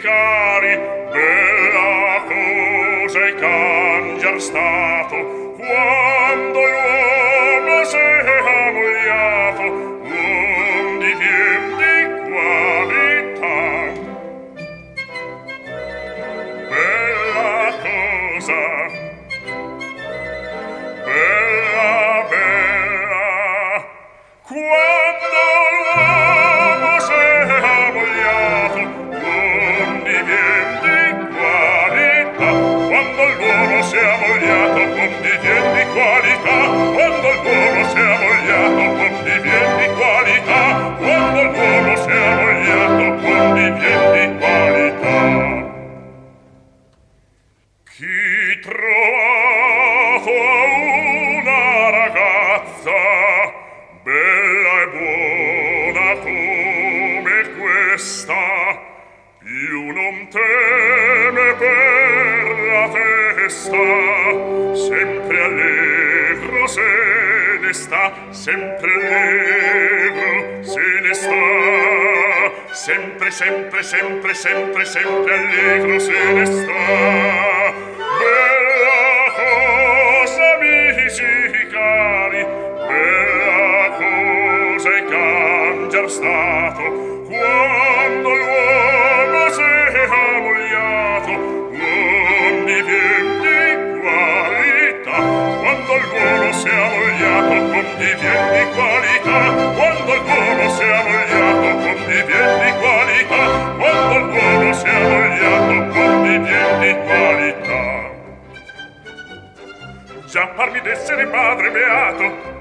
cari bella cosa è cangiar stato quando l'uomo si è ammogliato non divien di qualità. Bella cosa bella bella quando di vien di qualità quando il buono si è ammogliato con di vien di qualità quando il buono si è ammogliato con di vien di qualità. Chi trovato una ragazza bella e buona come questa più non te sta sempre allegro, se ne sta sempre, sempre, sempre, sempre, sempre allegro, se ne sta. Bella cosa, amici cari, bella cosa è cambiar stato, quale uomini vien di qualità. Quando l'uomo si è ammogliato, uomini vien di qualità. Quando l'uomo si è ammogliato, uomini vien di qualità. Già parmi d'essere padre beato,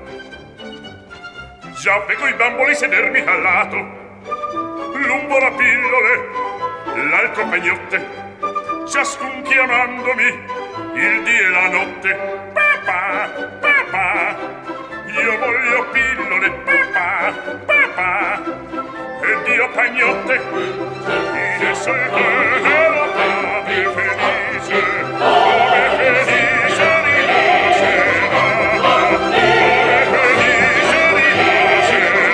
Già vedo i bamboli sedermi al lato, lungo la pillole, l'altro pagnotte, ciascun chiamandomi il dì e la notte. Papà, papà, pagnotte, in esso il vero padre felice, come felice rinascerà, come felice rinascerà,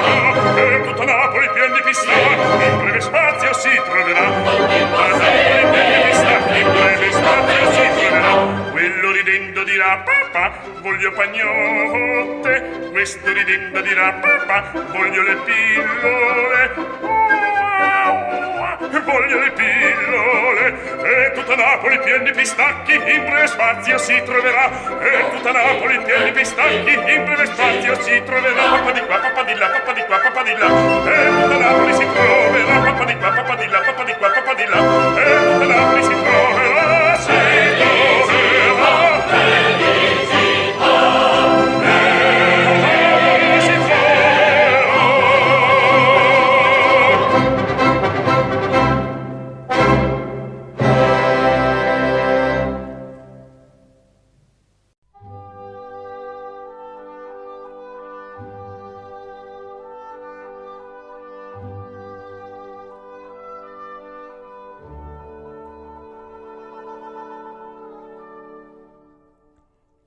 e tutta Napoli pien di pistacchi, in breve spazio si troverà, tutta Napoli pien di pistacchi, in breve spazio si troverà, quello ridendo dirà papà, voglio pagnotte, questo ridendo dirà papà, voglio le pillole, Pien di pistacchi in breve spazio si troverà. E tutta Napoli pien di pistacchi in breve spazio si troverà. Papà di qua papà di là papà di qua papà di là. E tutta Napoli si troverà. Papà di qua papà di là papà di qua papà di là